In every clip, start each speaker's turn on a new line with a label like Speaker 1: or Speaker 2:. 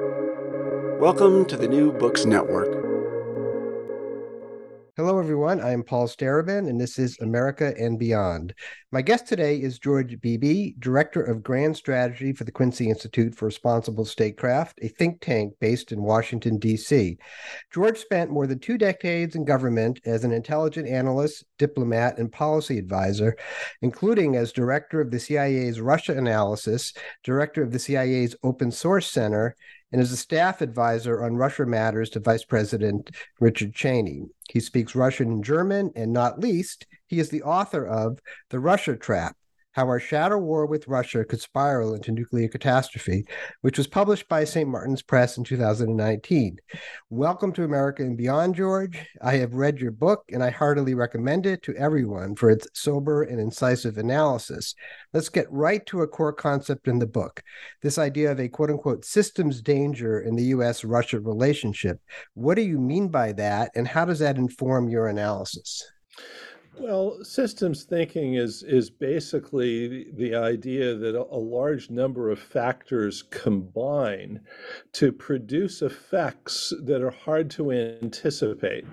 Speaker 1: Welcome to the New Books Network.
Speaker 2: Hello, everyone. I am Paul Starobin, and this is America and Beyond. My guest today is George Beebe, Director of Grand Strategy for the Quincy Institute for Responsible Statecraft, a think tank based in Washington, D.C. George spent more than two decades in government as an intelligence analyst, diplomat, and policy advisor, including as Director of the CIA's Russia Analysis, Director of the CIA's Open Source Center, and is a staff advisor on Russia Matters to Vice President Richard Cheney. He speaks Russian and German, and not least, he is the author of The Russia Trap how Our Shadow War with Russia Could Spiral into Nuclear Catastrophe, which was published by St. Martin's Press in 2019. Welcome to America and Beyond, George. I have read your book and I heartily recommend it to everyone for its sober and incisive analysis. Let's get right to a core concept in the book this idea of a quote unquote systems danger in the US Russia relationship. What do you mean by that, and how does that inform your analysis?
Speaker 3: Well, systems thinking is is basically the, idea that a, a, large number of factors combine to produce effects that are hard to anticipate.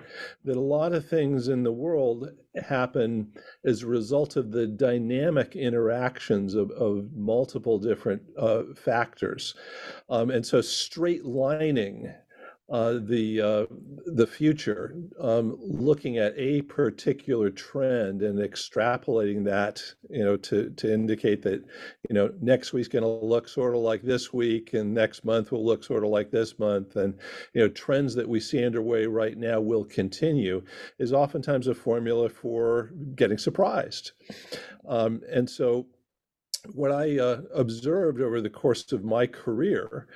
Speaker 3: That a lot of things in the world happen as a result of the dynamic interactions of, of multiple different uh, factors. Um, and so straight lining uh, the uh, the future, um, looking at a particular trend and extrapolating that, you know, to to indicate that, you know, next week's going to look sort of like this week, and next month will look sort of like this month, and you know, trends that we see underway right now will continue, is oftentimes a formula for getting surprised, um, and so what I uh, observed over the course of my career,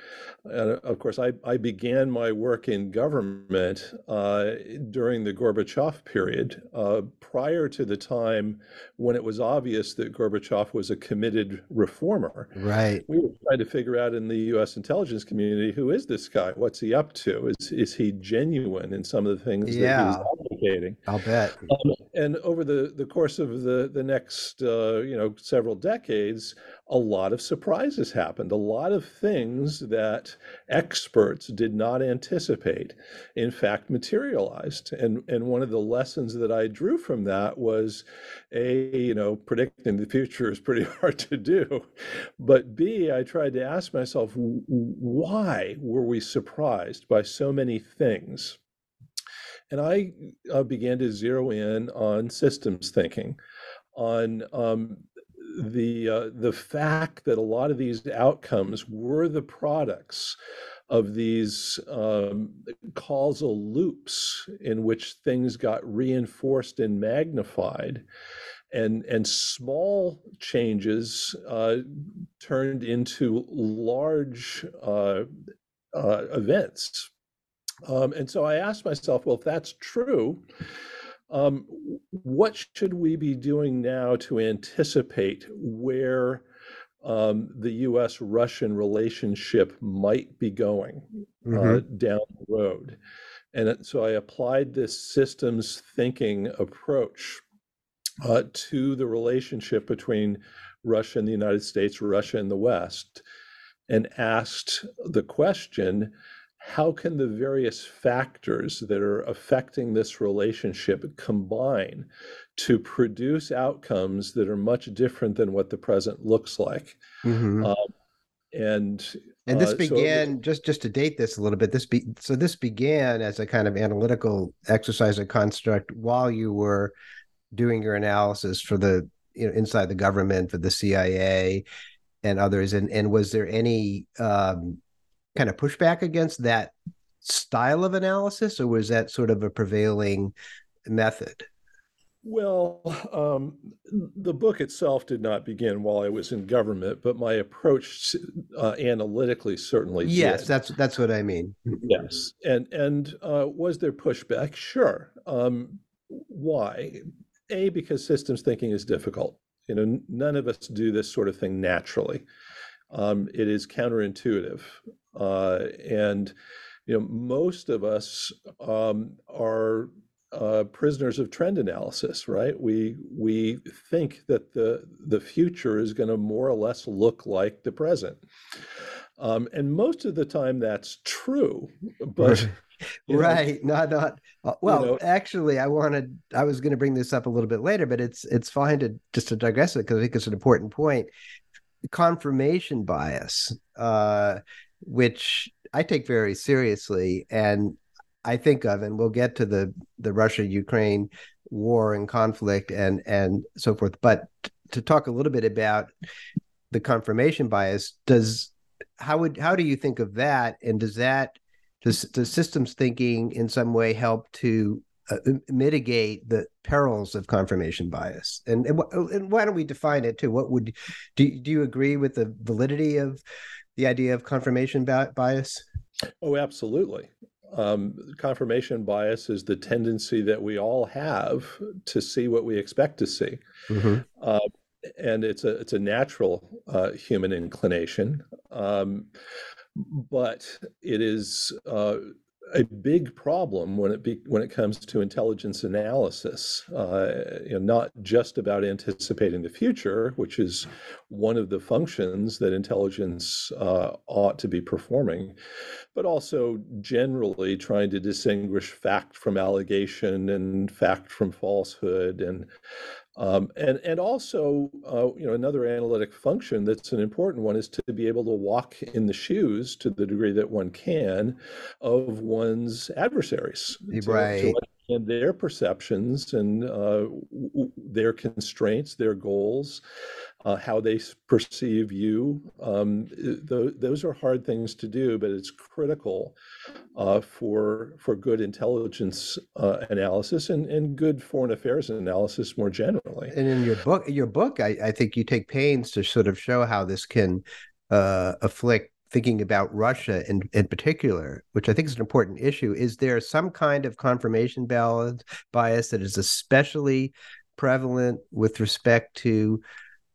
Speaker 3: and of course, I, I began my work in government uh, during the Gorbachev period, uh, prior to the time when it was obvious that Gorbachev was a committed reformer.
Speaker 2: Right.
Speaker 3: We were trying to figure out in the U.S. intelligence community who is this guy? What's he up to? Is is he genuine in some of the things yeah. that he's
Speaker 2: I'll bet. Um,
Speaker 3: and over the, the course of the the next uh, you know several decades, a lot of surprises happened. A lot of things that experts did not anticipate, in fact, materialized. And and one of the lessons that I drew from that was, a you know predicting the future is pretty hard to do, but b I tried to ask myself why were we surprised by so many things and I uh, began to zero in on systems thinking, on um, the uh, the fact that a lot of these outcomes were the products of these um, causal loops in which things got reinforced and magnified and and small changes uh, turned into large uh, uh, events um, and so I asked myself, well, if that's true, um, what should we be doing now to anticipate where um, the US Russian relationship might be going uh, mm-hmm. down the road? And so I applied this systems thinking approach uh, to the relationship between Russia and the United States, Russia and the West, and asked the question how can the various factors that are affecting this relationship combine to produce outcomes that are much different than what the present looks like mm-hmm. um, and
Speaker 2: and this uh, began so just just to date this a little bit this be so this began as a kind of analytical exercise or construct while you were doing your analysis for the you know inside the government for the cia and others and and was there any um kind of pushback against that style of analysis, or was that sort of a prevailing method?
Speaker 3: Well, um, the book itself did not begin while I was in government, but my approach uh, analytically certainly
Speaker 2: yes,
Speaker 3: did.
Speaker 2: that's that's what I mean.
Speaker 3: Yes, and and uh, was there pushback? Sure. Um, why? A because systems thinking is difficult. You know, none of us do this sort of thing naturally. Um, it is counterintuitive. Uh, and you know, most of us um, are uh, prisoners of trend analysis, right? We we think that the the future is going to more or less look like the present. Um, and most of the time that's true, but
Speaker 2: right, know, not not uh, well. You know, actually, I wanted I was going to bring this up a little bit later, but it's it's fine to just to digress it because I think it's an important point. Confirmation bias, uh, which I take very seriously, and I think of, and we'll get to the the Russia Ukraine war and conflict and and so forth. But to talk a little bit about the confirmation bias, does how would how do you think of that, and does that does, systems thinking in some way help to uh, mitigate the perils of confirmation bias? And, and and why don't we define it too? What would do do you agree with the validity of the idea of confirmation bias?
Speaker 3: Oh, absolutely. Um, confirmation bias is the tendency that we all have to see what we expect to see. Mm-hmm. Uh, and it's a it's a natural uh, human inclination, um, but it is uh, a big problem when it be, when it comes to intelligence analysis. Uh, you know, not just about anticipating the future, which is one of the functions that intelligence uh, ought to be performing, but also generally trying to distinguish fact from allegation and fact from falsehood and um, and and also, uh, you know, another analytic function that's an important one is to be able to walk in the shoes to the degree that one can of one's adversaries,
Speaker 2: right? To, to
Speaker 3: and their perceptions and uh, their constraints, their goals, uh, how they perceive you. Um, th- those are hard things to do, but it's critical uh, for for good intelligence uh, analysis and, and good foreign affairs analysis more generally.
Speaker 2: And in your book, your book, I, I think you take pains to sort of show how this can uh, afflict thinking about Russia in, in particular, which I think is an important issue, is there some kind of confirmation bias that is especially prevalent with respect to,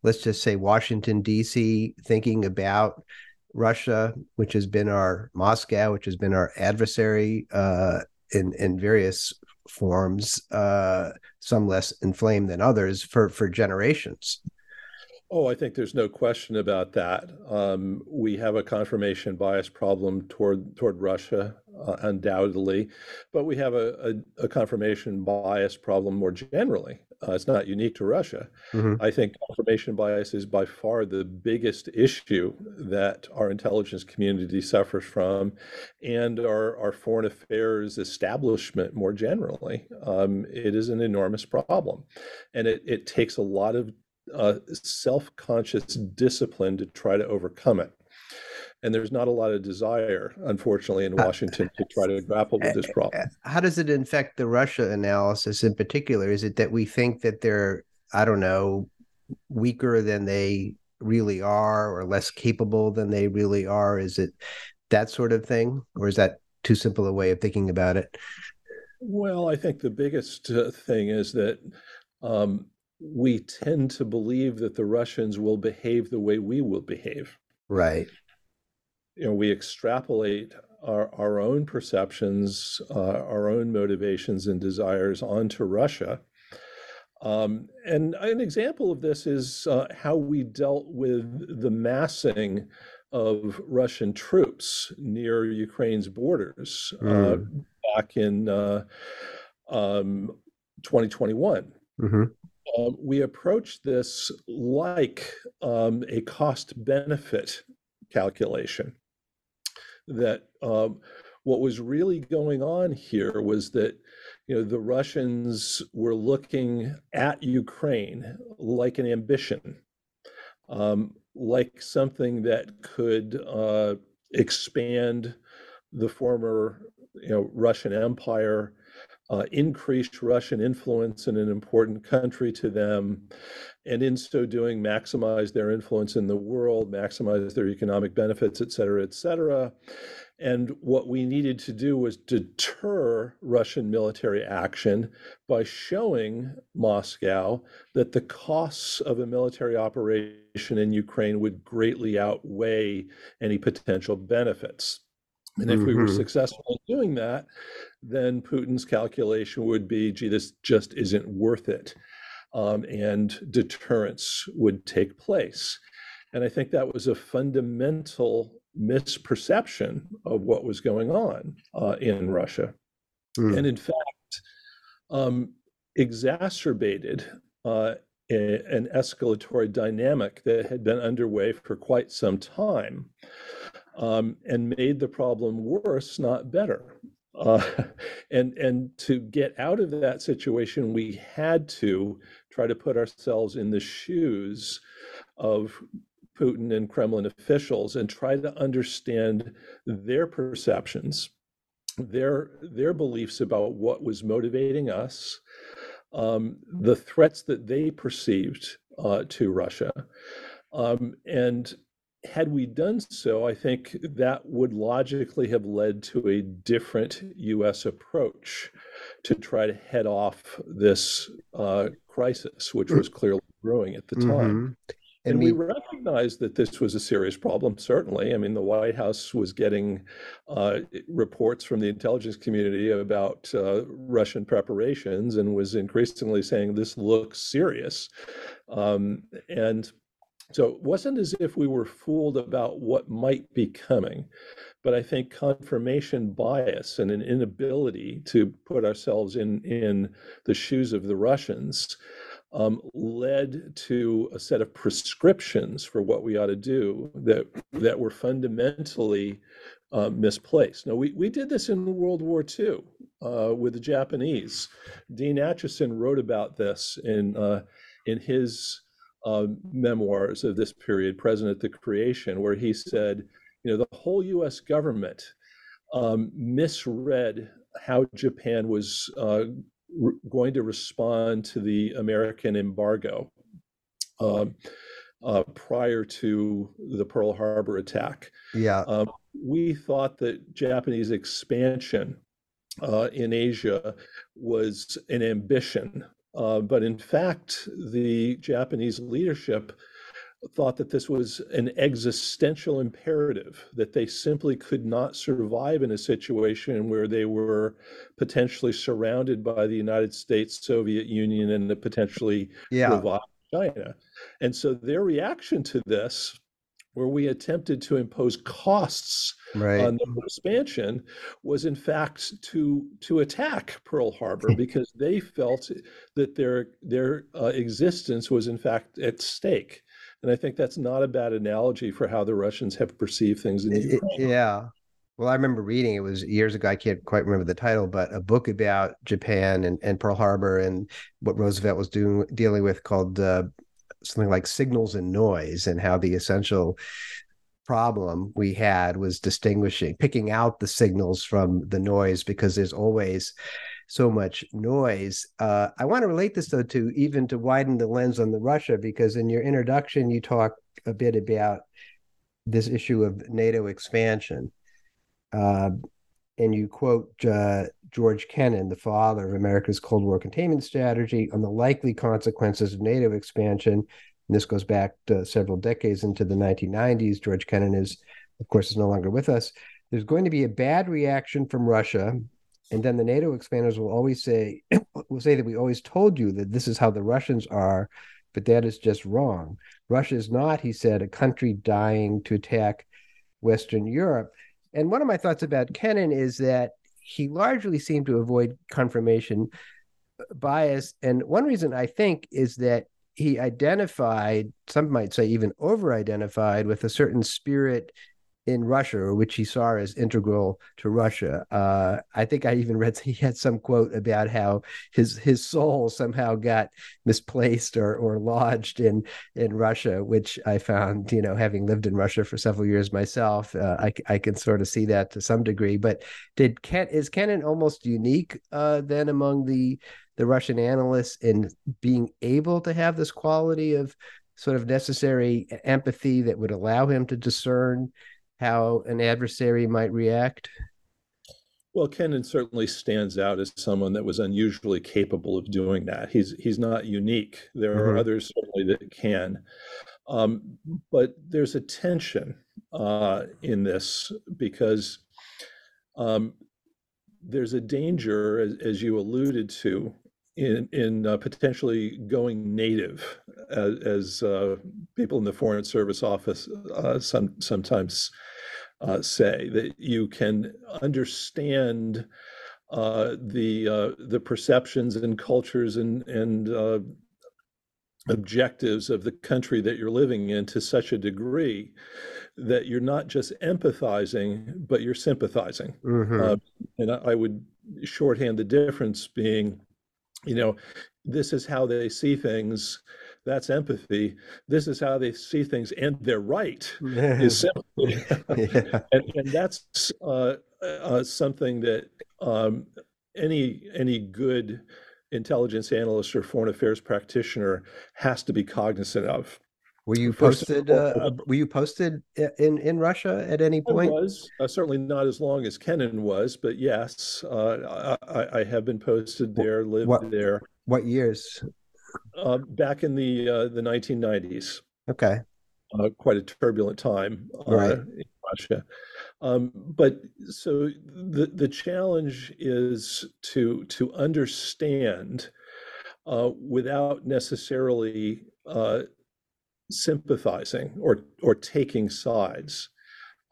Speaker 2: let's just say, Washington, D.C., thinking about Russia, which has been our Moscow, which has been our adversary uh, in, in various forms, uh, some less inflamed than others, for, for generations?
Speaker 3: Oh, I think there's no question about that. Um, we have a confirmation bias problem toward toward Russia, uh, undoubtedly, but we have a, a, a, confirmation bias problem more generally. Uh, it's not unique to Russia. Mm-hmm. I think confirmation bias is by far the biggest issue that our intelligence community suffers from, and our, our foreign affairs establishment more generally. Um, it is an enormous problem, and it, it takes a lot of uh, self-conscious discipline to try to overcome it and there's not a lot of desire unfortunately in uh, washington to try to grapple with this problem
Speaker 2: how does it infect the russia analysis in particular is it that we think that they're i don't know weaker than they really are or less capable than they really are is it that sort of thing or is that too simple a way of thinking about it
Speaker 3: well i think the biggest uh, thing is that um, we tend to believe that the Russians will behave the way we will behave.
Speaker 2: Right.
Speaker 3: You know, we extrapolate our, our own perceptions, uh, our own motivations and desires onto Russia. Um, and an example of this is uh, how we dealt with the massing of Russian troops near Ukraine's borders mm. uh, hmm. back in uh, um, 2021. Mm-hmm um, we approach this like um, a cost benefit calculation. That um, what was really going on here was that you know the Russians were looking at Ukraine like an ambition, um, like something that could uh, expand the former you know Russian Empire uh, increased Russian influence in an important country to them, and in so doing, maximize their influence in the world, maximize their economic benefits, et cetera, et cetera. And what we needed to do was deter Russian military action by showing Moscow that the costs of a military operation in Ukraine would greatly outweigh any potential benefits. And if mm-hmm. we were mm-hmm. successful in doing that, then Putin's calculation would be, gee, this just isn't worth it. Um, and deterrence would take place. And I think that was a fundamental misperception of what was going on uh, in Russia, mm. and in fact, um, exacerbated uh, a, an escalatory dynamic that had been underway for quite some time, um, and made the problem worse, not better. Uh, and and to get out of that situation, we had to try to put ourselves in the shoes of Putin and Kremlin officials and try to understand their perceptions, their their beliefs about what was motivating us, um, the threats that they perceived uh, to Russia, um, and had we done so, I think that would logically have led to a different U.S. approach to try to head off this uh, crisis, which was clearly brewing at the time. Mm-hmm. And, and we, we, recognized that this was a serious problem, certainly. I mean, the White House was getting uh, reports from the intelligence community about uh, Russian preparations and was increasingly saying this looks serious. Um, and so it wasn't as if we were fooled about what might be coming, but I think confirmation bias and an inability to put ourselves in, in the shoes of the Russians um, led to a set of prescriptions for what we ought to do that that were fundamentally uh, misplaced. Now, we, we did this in World War II uh, with the Japanese. Dean Acheson wrote about this in uh, in his uh, memoirs of this period, President at the Creation, where he said, you know, the whole U.S. government um, misread how Japan was uh, re- going to respond to the American embargo um, uh, prior to the Pearl Harbor attack.
Speaker 2: Yeah. Um,
Speaker 3: we thought that Japanese expansion uh, in Asia was an ambition, uh, but in fact, the Japanese leadership thought that this was an existential imperative, that they simply could not survive in a situation where they were potentially surrounded by the United States, Soviet Union, and a potentially yeah. revived China. And so their reaction to this, where we attempted to impose costs right. on the expansion, was in fact to to attack Pearl Harbor because they felt that their their uh, existence was in fact at stake. And I think that's not a bad analogy for how the Russians have perceived things in Ukraine.
Speaker 2: yeah. Well, I remember reading it was years ago. I can't quite remember the title, but a book about Japan and, and Pearl Harbor and what Roosevelt was doing dealing with called uh, something like signals and noise, and how the essential problem we had was distinguishing, picking out the signals from the noise, because there's always so much noise. Uh, I want to relate this though to even to widen the lens on the Russia because in your introduction you talk a bit about this issue of NATO expansion, uh, and you quote uh, George Kennan, the father of America's Cold War containment strategy, on the likely consequences of NATO expansion. And this goes back several decades into the 1990s. George Kennan is, of course, is no longer with us. There's going to be a bad reaction from Russia and then the NATO expanders will always say, will say that we always told you that this is how the Russians are, but that is just wrong. Russia is not, he said, a country dying to attack Western Europe. And one of my thoughts about Kennan is that he largely seemed to avoid confirmation bias. And one reason I think is that he identified, some might say even over identified, with a certain spirit in Russia, which he saw as integral to Russia. Uh, I think I even read he had some quote about how his his soul somehow got misplaced or or lodged in in Russia, which I found, you know, having lived in Russia for several years myself, uh, I I can sort of see that to some degree. But did Ken is Kennan almost unique uh, then among the the Russian analysts in being able to have this quality of sort of necessary empathy that would allow him to discern how an adversary might react?
Speaker 3: Well, Kennan certainly stands out as someone that was unusually capable of doing that. He's he's not unique. There mm-hmm. are others certainly that can, um, but there's a tension uh, in this because um, there's a danger, as, as, you alluded to, in in uh, potentially going native, as, as uh, people in the Foreign Service Office uh, some sometimes uh, say that you can understand uh, the uh, the perceptions and cultures and and uh, objectives of the country that you're living in to such a degree that you're not just empathizing, but you're sympathizing. Mm-hmm. Uh, and I, I would shorthand the difference being, you know, this is how they see things. That's empathy. This is how they see things, and they're right. Is sympathy, yeah. and, and, that's uh, uh, something that um, any any good intelligence analyst or foreign affairs practitioner has to be cognizant of.
Speaker 2: Were you posted? Uh, were you posted in in Russia at any point?
Speaker 3: I was uh, certainly not as long as Kennan was, but yes, uh, I, I, have been posted there, lived
Speaker 2: what,
Speaker 3: there.
Speaker 2: What years?
Speaker 3: Uh, back in the uh, the 1990s.
Speaker 2: Okay.
Speaker 3: Uh, quite a turbulent time
Speaker 2: right.
Speaker 3: in Russia. Um, but so the the challenge is to to understand without necessarily sympathizing or or taking sides,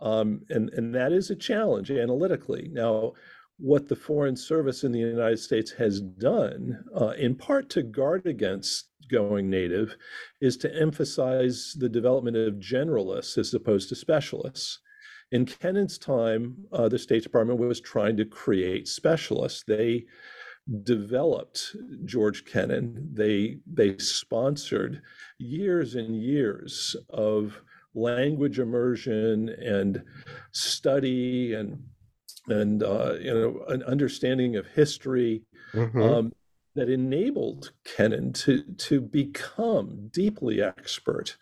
Speaker 3: um, and and that is a challenge analytically. Now, what the Foreign Service in the United States has done, uh, in part to guard against going native, is to emphasize the development of generalists as opposed to specialists. In Kennan's time, uh, the State Department was trying to create specialists. They developed George Kennan. They they sponsored years and years of language immersion and study and and uh, you know an understanding of history mm-hmm. um, that enabled Kennan to to become deeply expert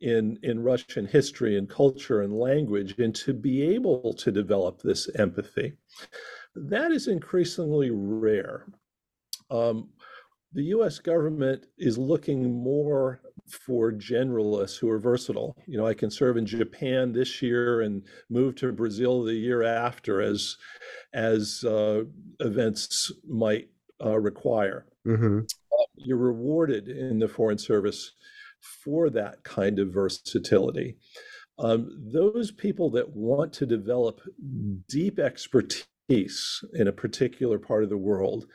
Speaker 3: in in Russian history and culture and language and to be able to develop this empathy. That is increasingly rare. Um, the US government is looking more for generalists who are versatile. You know, I can serve in Japan this year and move to Brazil the year after as as uh, events might uh, require. Mm-hmm. Uh, you're rewarded in the Foreign Service for that kind of versatility. Um, those people that want to develop deep expertise peace in a particular part of the world,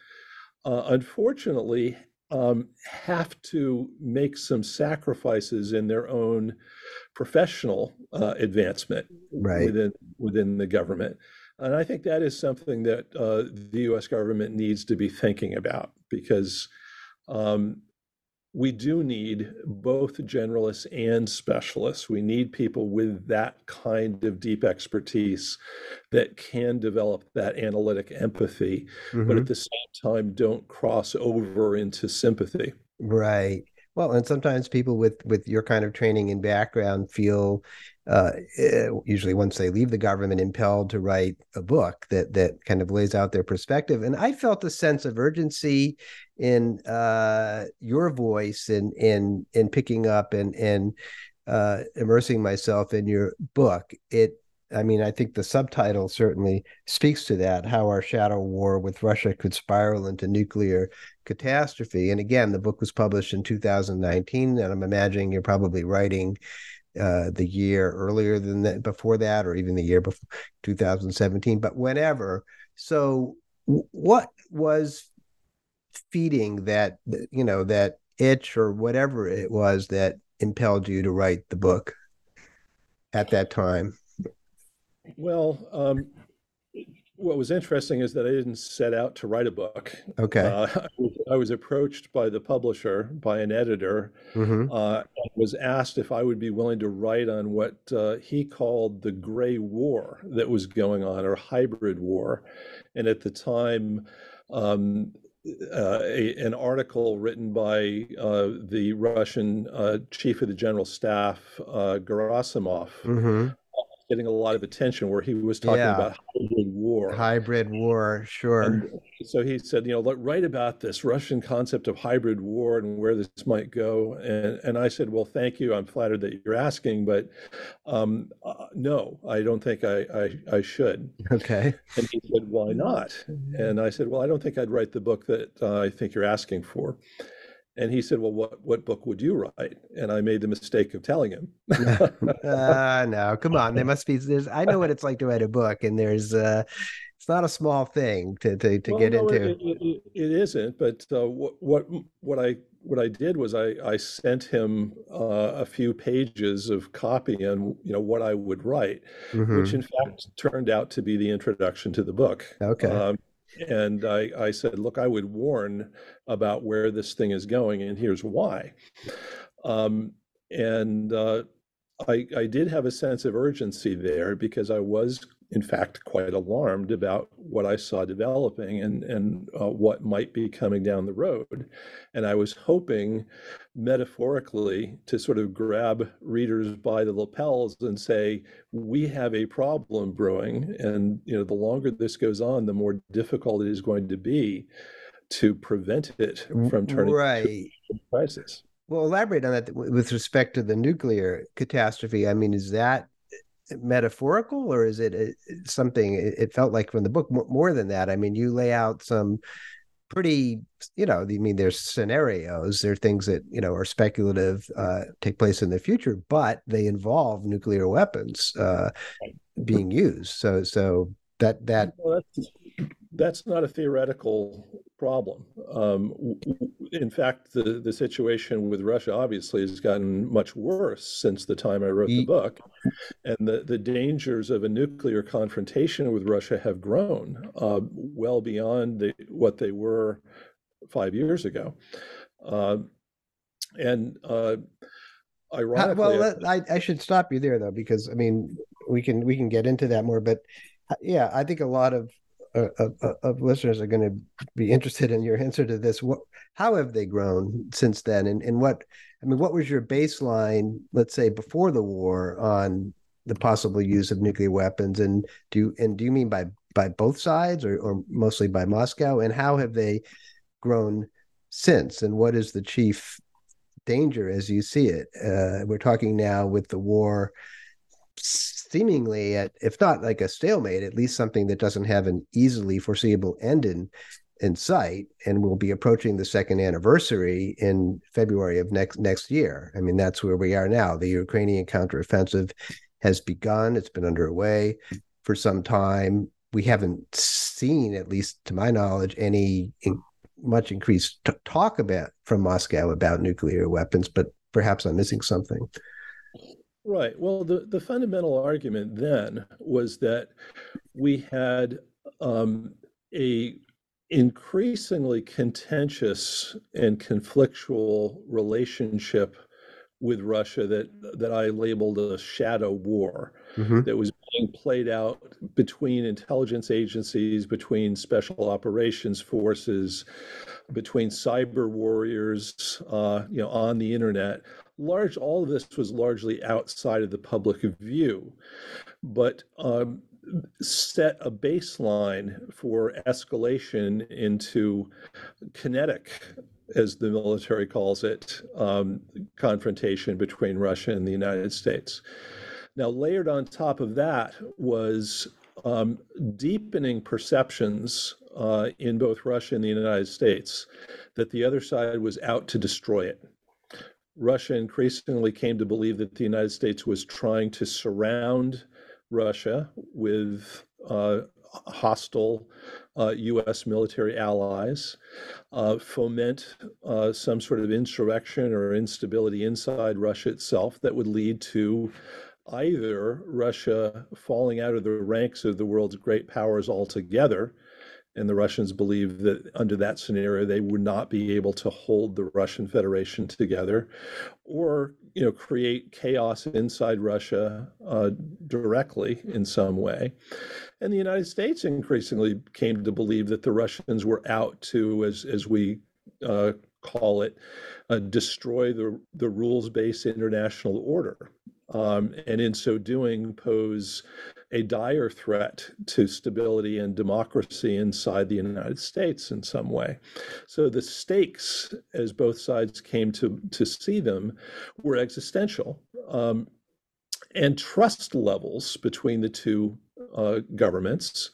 Speaker 3: uh, unfortunately, um, have to make some sacrifices in their own professional uh, advancement
Speaker 2: right.
Speaker 3: within within the government. And I think that is something that uh, the U.S. government needs to be thinking about because um, we do need both generalists and specialists. We need people with that kind of deep expertise that can develop that analytic empathy, mm-hmm. but at mm-hmm. the same time don't cross over into sympathy.
Speaker 2: Right. Well, and sometimes people with with your kind of training and background feel uh, eh, usually once they leave the government impelled to write a book that that kind of lays out their perspective. And i felt a sense of urgency in uh, your voice and in in picking up and and uh, immersing myself in your book. It I mean, I think the subtitle certainly speaks to that how our shadow war with Russia could spiral into nuclear catastrophe. And again, the book was published in 2019, and I'm imagining you're probably writing uh, the year earlier than that, before that, or even the year before 2017, but whenever. So, what was feeding that, you know, that itch or whatever it was that impelled you to write the book at that time?
Speaker 3: Well, um, what was interesting is that I didn't set out to write a book.
Speaker 2: Okay. Uh,
Speaker 3: I was approached by the publisher, by an editor, mm-hmm. uh, was asked if I would be willing to write on what uh, he called the gray war that was going on, or hybrid war. And at the time, um, uh, a, an article written by uh, the Russian uh, chief of the general staff, uh, Gerasimov, mm-hmm getting a lot of attention where he was talking yeah. about hybrid war.
Speaker 2: Hybrid war, sure. And
Speaker 3: so he said, you know, write about this Russian concept of hybrid war and where this might go. And and I said, well, thank you. I'm flattered that you're asking, but um, uh, no, I don't think I, I, I should.
Speaker 2: Okay.
Speaker 3: And he said, why not? And I said, well, I don't think I'd write the book that uh, I think you're asking for. And he said, "Well, what what book would you write?" And I made the mistake of telling him.
Speaker 2: uh, no, come on. There must be. There's. I know what it's like to write a book, and there's. Uh, it's not a small thing to to, to well, get no, into.
Speaker 3: It, it, it isn't. But uh, what what what I what I did was I I sent him uh, a few pages of copy and you know what I would write, mm-hmm. which in fact turned out to be the introduction to the book.
Speaker 2: Okay. Um,
Speaker 3: and I, I said, look, I would warn about where this thing is going, and here's why. Um, and uh, I, I did have a sense of urgency there because I was in fact, quite alarmed about what I saw developing and, and uh, what might be coming down the road. And I was hoping, metaphorically, to sort of grab readers by the lapels and say, we have a problem brewing. And, you know, the longer this goes on, the more difficult it is going to be to prevent it from turning right. into a crisis.
Speaker 2: Well, elaborate on that with respect to the nuclear catastrophe. I mean, is that metaphorical or is it something it felt like from the book more than that? I mean you lay out some pretty you know i mean there's scenarios there are things that you know are speculative uh, take place in the future but they involve nuclear weapons uh, being used. So so that that
Speaker 3: well, that's, that's not a theoretical problem. Um, in fact, the, the situation with Russia obviously has gotten much worse since the time I wrote the book. And the, the dangers of a nuclear confrontation with Russia have grown uh, well beyond the, what they were five years ago. Uh, and uh, ironically,
Speaker 2: well, I, I should stop you there though, because I mean, we can we can get into that more, but uh, yeah, I think a lot of of, of, listeners are going to be interested in your answer to this. What, how have they grown since then, and and what I mean, what was your baseline, let's say, before the war on the possible use of nuclear weapons, and do and do you mean by by both sides, or or mostly by Moscow, and how have they grown since, and what is the chief danger as you see it? Uh, we're talking now with the war seemingly at if not like a stalemate at least something that doesn't have an easily foreseeable end in in sight and we'll be approaching the second anniversary in February of next next year. I mean that's where we are now. The Ukrainian counteroffensive has begun. It's been underway for some time. We haven't seen at least to my knowledge any in, much increased t- talk about from Moscow about nuclear weapons, but perhaps I'm missing something.
Speaker 3: Right. Well, the, the fundamental argument then was that we had um, a increasingly contentious and conflictual relationship with Russia that that I labeled a shadow war mm-hmm. that was being played out between intelligence agencies, between special operations forces, between cyber warriors, uh, you know, on the internet, large all of this was largely outside of the public view. But um, set a baseline for escalation into kinetic as the military calls it um, confrontation between russia and the united states. Now layered on top of that was um, deepening perceptions uh, in both russia and the united states that the other side was out to destroy it Russia increasingly came to believe that the United States was trying to surround Russia with uh, hostile uh, U.S. military allies, uh, foment uh, some sort of insurrection or instability inside Russia itself that would lead to either Russia falling out of the ranks of the world's great powers altogether and the Russians believed that under that scenario they would not be able to hold the Russian Federation together, or you know create chaos inside Russia uh, directly in some way. And the United States increasingly came to believe that the Russians were out to, as as we uh, call it, uh, destroy the the rules based international order. Um, and in so doing, pose a dire threat to stability and democracy inside the United States in some way. So the stakes, as both sides came to, to see them, were existential. Um, and trust levels between the two uh, governments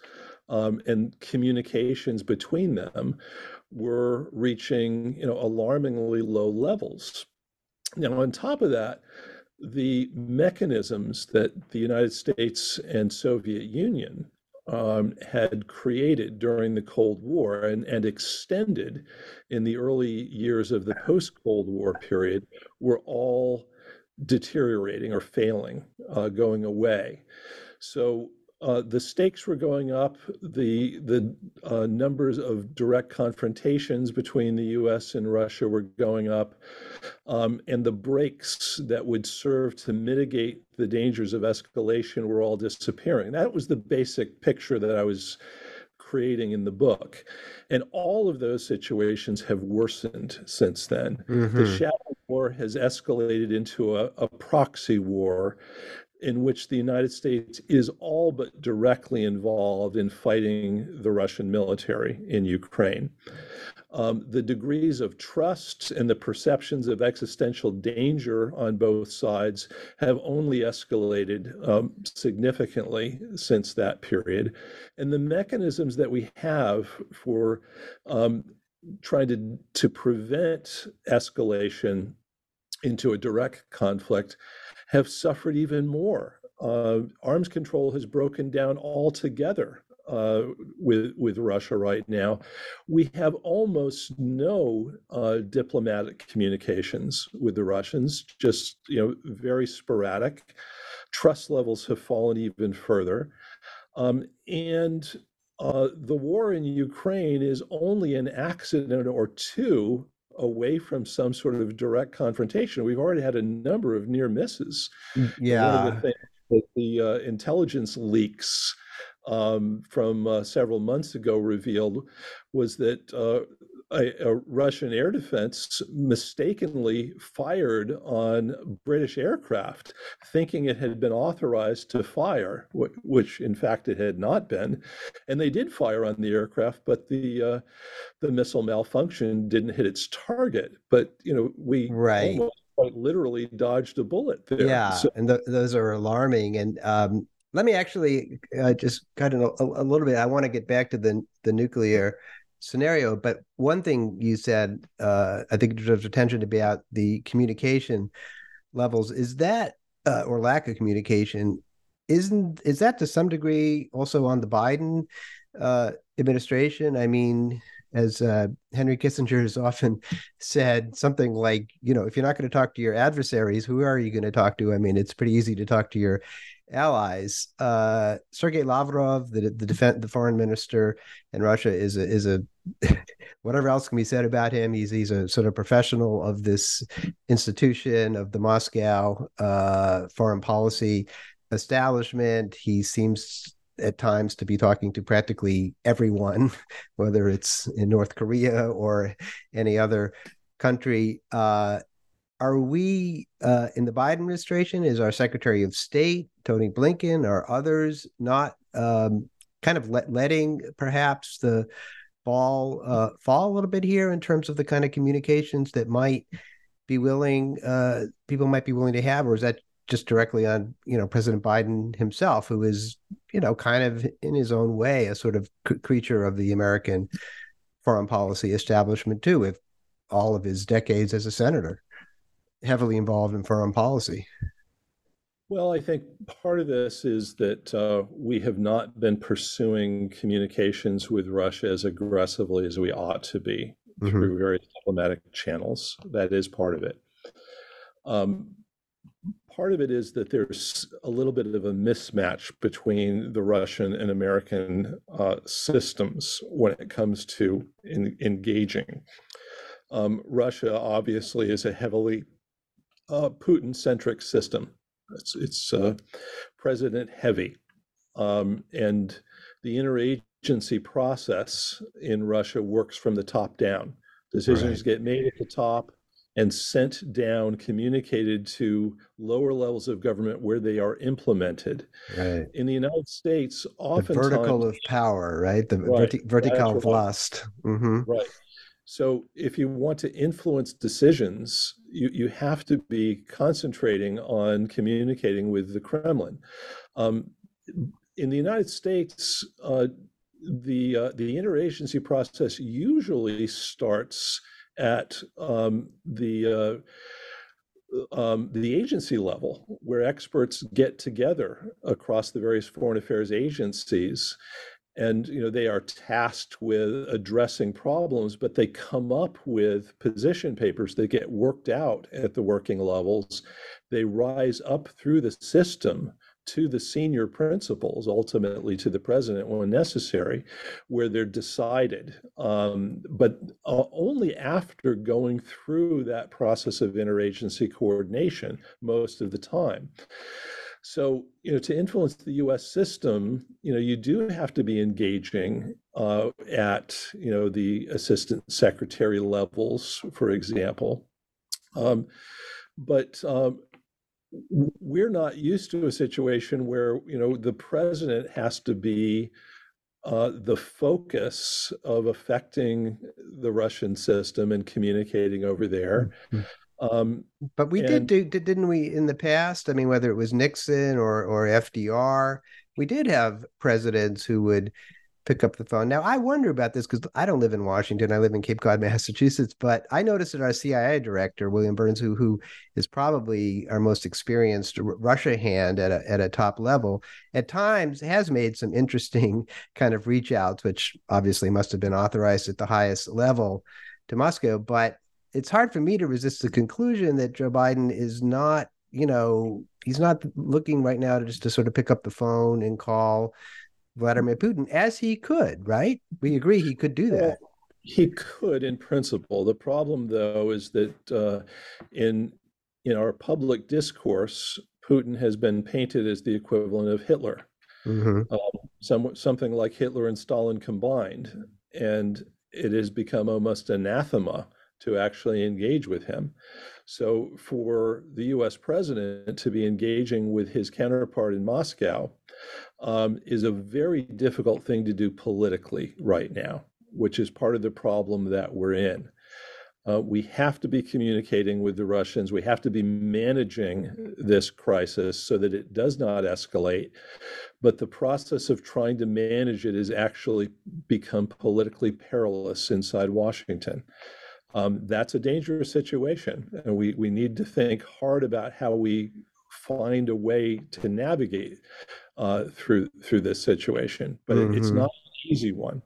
Speaker 3: um, and communications between them were reaching, you know, alarmingly low levels. Now, on top of that, the mechanisms that the United States and Soviet Union um, had created during the Cold War and, and extended in the early years of the post Cold War period were all deteriorating or failing, uh, going away. So uh, the stakes were going up. The the uh, numbers of direct confrontations between the U.S. and Russia were going up, um, and the brakes that would serve to mitigate the dangers of escalation were all disappearing. That was the basic picture that I was creating in the book, and all of those situations have worsened since then. Mm-hmm. The shadow war has escalated into a, a proxy war in which the United States is all but directly involved in fighting the Russian military in Ukraine. Um, the degrees of trust and the perceptions of existential danger on both sides have only escalated um, significantly since that period. And the mechanisms that we have for um, trying to, to prevent escalation into a direct conflict have suffered even more. Uh, arms control has broken down altogether uh, with with Russia right now. We have almost no uh, diplomatic communications with the Russians, just you know, very sporadic. Trust levels have fallen even further, um, and uh, the war in Ukraine is only an accident or two away from some sort of direct confrontation. We've already had a number of near misses.
Speaker 2: Yeah.
Speaker 3: One of the things that the uh, intelligence leaks um, from uh, several months ago revealed was that uh, a, a, Russian air defense mistakenly fired on British aircraft, thinking it had been authorized to fire, which in fact it had not been. And they did fire on the aircraft, but the uh, the missile malfunction didn't hit its target. But you know, we
Speaker 2: right.
Speaker 3: quite literally dodged a bullet there.
Speaker 2: Yeah, so, and th- those are alarming. And um, let me actually uh, just cut in a, a, little bit. I want to get back to the the nuclear scenario. But one thing you said, uh, I think deserves attention to be about the communication levels. Is that uh, or lack of communication? Isn't is that to some degree also on the Biden uh, administration? I mean, as uh, Henry Kissinger has often said, something like, you know, if you're not going to talk to your adversaries, who are you going to talk to? I mean, it's pretty easy to talk to your allies. Uh, Sergei Lavrov, the the defense, the foreign minister in Russia, is a is a whatever else can be said about him. He's he's a sort of professional of this institution of the Moscow uh, foreign policy establishment. He seems at times to be talking to practically everyone, whether it's in North Korea or any other country. Uh, are we uh, in the Biden administration? Is our Secretary of State Tony Blinken or others not um, kind of let, letting perhaps the ball uh, fall a little bit here in terms of the kind of communications that might be willing uh, people might be willing to have, or is that just directly on you know President Biden himself, who is you know kind of in his own way a sort of c- creature of the American foreign policy establishment too, with all of his decades as a senator, heavily involved in foreign policy.
Speaker 3: Well, I think part of this is that uh, we have not been pursuing communications with Russia as aggressively as we ought to be mm-hmm. through various diplomatic channels. That is part of it. Um, part of it is that there's a little bit of a mismatch between the Russian and American uh, systems when it comes to in, engaging. Um, Russia obviously is a heavily uh, Putin centric system. It's, it's uh, president heavy. Um, and the interagency process in Russia works from the top down. Decisions right. get made at the top and sent down, communicated to lower levels of government where they are implemented.
Speaker 2: Right.
Speaker 3: In the United States, often
Speaker 2: vertical of power, right? The right. verti- vertical of vlast.
Speaker 3: Mm-hmm. Right. So if you want to influence decisions, you, you have to be concentrating on communicating with the Kremlin. Um, in the United States, uh, the uh, the interagency process usually starts at um, the uh, um, the agency level, where experts get together across the various foreign affairs agencies and you know they are tasked with addressing problems but they come up with position papers that get worked out at the working levels. They rise up through the system to the senior principals ultimately to the president when necessary where they're decided um, but uh, only after going through that process of interagency coordination most of the time so, you know, to influence the U.S. system, you know, you do have to be engaging uh, at, you know, the assistant secretary levels, for example. Um, but um, we're not used to a situation where, you know, the president has to be uh, the focus of affecting the Russian system and communicating over there. Mm-hmm.
Speaker 2: Um, but we and, did do, didn't we, in the past? I mean, whether it was Nixon or or FDR, we did have presidents who would pick up the phone. Now, I wonder about this because I don't live in Washington. I live in Cape Cod, Massachusetts. But I noticed that our CIA director, William Burns, who who is probably our most experienced Russia hand at a at a top level, at times has made some interesting kind of reach outs, which obviously must have been authorized at the highest level to Moscow. But it's hard for me to resist the conclusion that Joe Biden is not, you know, he's not looking right now to just to sort of pick up the phone and call Vladimir Putin as he could, right? We agree he could do that.
Speaker 3: He could in principle. The problem, though, is that uh, in in our public discourse, Putin has been painted as the equivalent of Hitler, mm-hmm. um, some, something like Hitler and Stalin combined, and it has become almost anathema to actually engage with him. So, for the US president to be engaging with his counterpart in Moscow um, is a very difficult thing to do politically right now, which is part of the problem that we're in. Uh, we have to be communicating with the Russians. We have to be managing this crisis so that it does not escalate. But the process of trying to manage it has actually become politically perilous inside Washington um, that's a dangerous situation. And we, we need to think hard about how we find a way to navigate uh, through through this situation. But mm-hmm. it, it's not an easy one.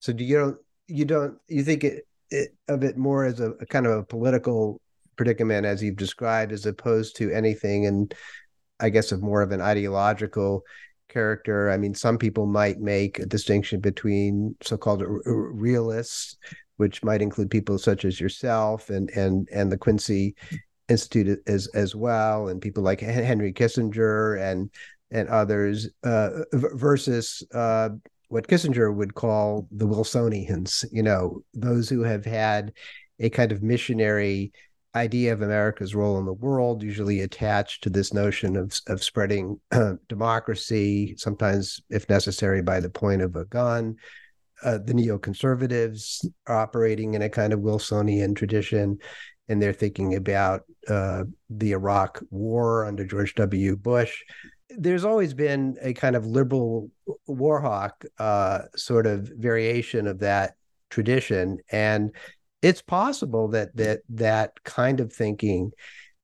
Speaker 2: So do you don't you don't you think it, it of it more as a, a kind of a political predicament as you've described, as opposed to anything and I guess of more of an ideological character. I mean, some people might make a distinction between so-called realists which might include people such as yourself and and and the Quincy Institute as as well, and people like Henry Kissinger and and others, uh, versus uh, what Kissinger would call the Wilsonians. You know, those who have had a kind of missionary idea of America's role in the world, usually attached to this notion of of spreading uh, democracy, sometimes, if necessary, by the point of a gun uh, the neoconservatives are operating in a kind of Wilsonian tradition, and they're thinking about uh, the Iraq War under George W. Bush. There's always been a kind of liberal war hawk uh, sort of variation of that tradition, and it's possible that that that kind of thinking